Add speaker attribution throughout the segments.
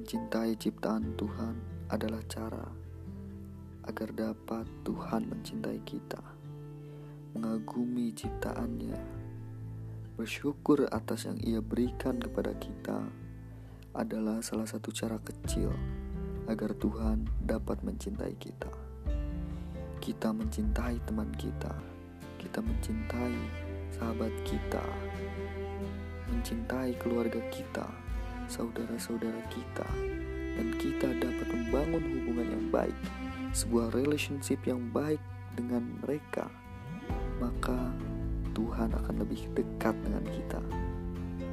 Speaker 1: Mencintai ciptaan Tuhan adalah cara agar dapat Tuhan mencintai kita, mengagumi ciptaannya, bersyukur atas yang Ia berikan kepada kita adalah salah satu cara kecil agar Tuhan dapat mencintai kita. Kita mencintai teman kita, kita mencintai sahabat kita, mencintai keluarga kita, saudara-saudara kita, dan kita dapat membangun hubungan yang baik, sebuah relationship yang baik dengan mereka, maka Tuhan akan lebih dekat dengan kita.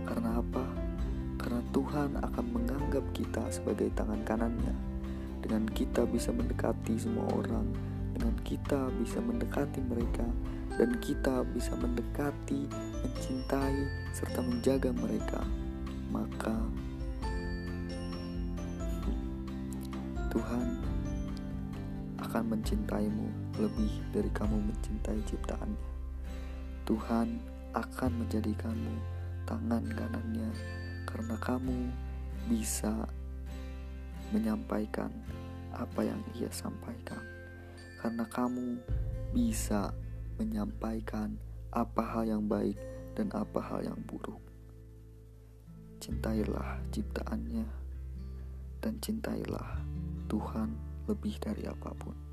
Speaker 1: Karena apa? Karena Tuhan akan menganggap kita sebagai tangan kanannya. Dengan kita bisa mendekati semua orang, dengan kita bisa mendekati mereka, dan kita bisa mendekati, mencintai, serta menjaga mereka, maka Tuhan akan mencintaimu lebih dari kamu mencintai ciptaannya. Tuhan akan menjadikanmu tangan kanannya karena kamu bisa menyampaikan apa yang ia sampaikan. Karena kamu bisa menyampaikan apa hal yang baik dan apa hal yang buruk. Cintailah ciptaannya dan cintailah Tuhan lebih dari apa pun.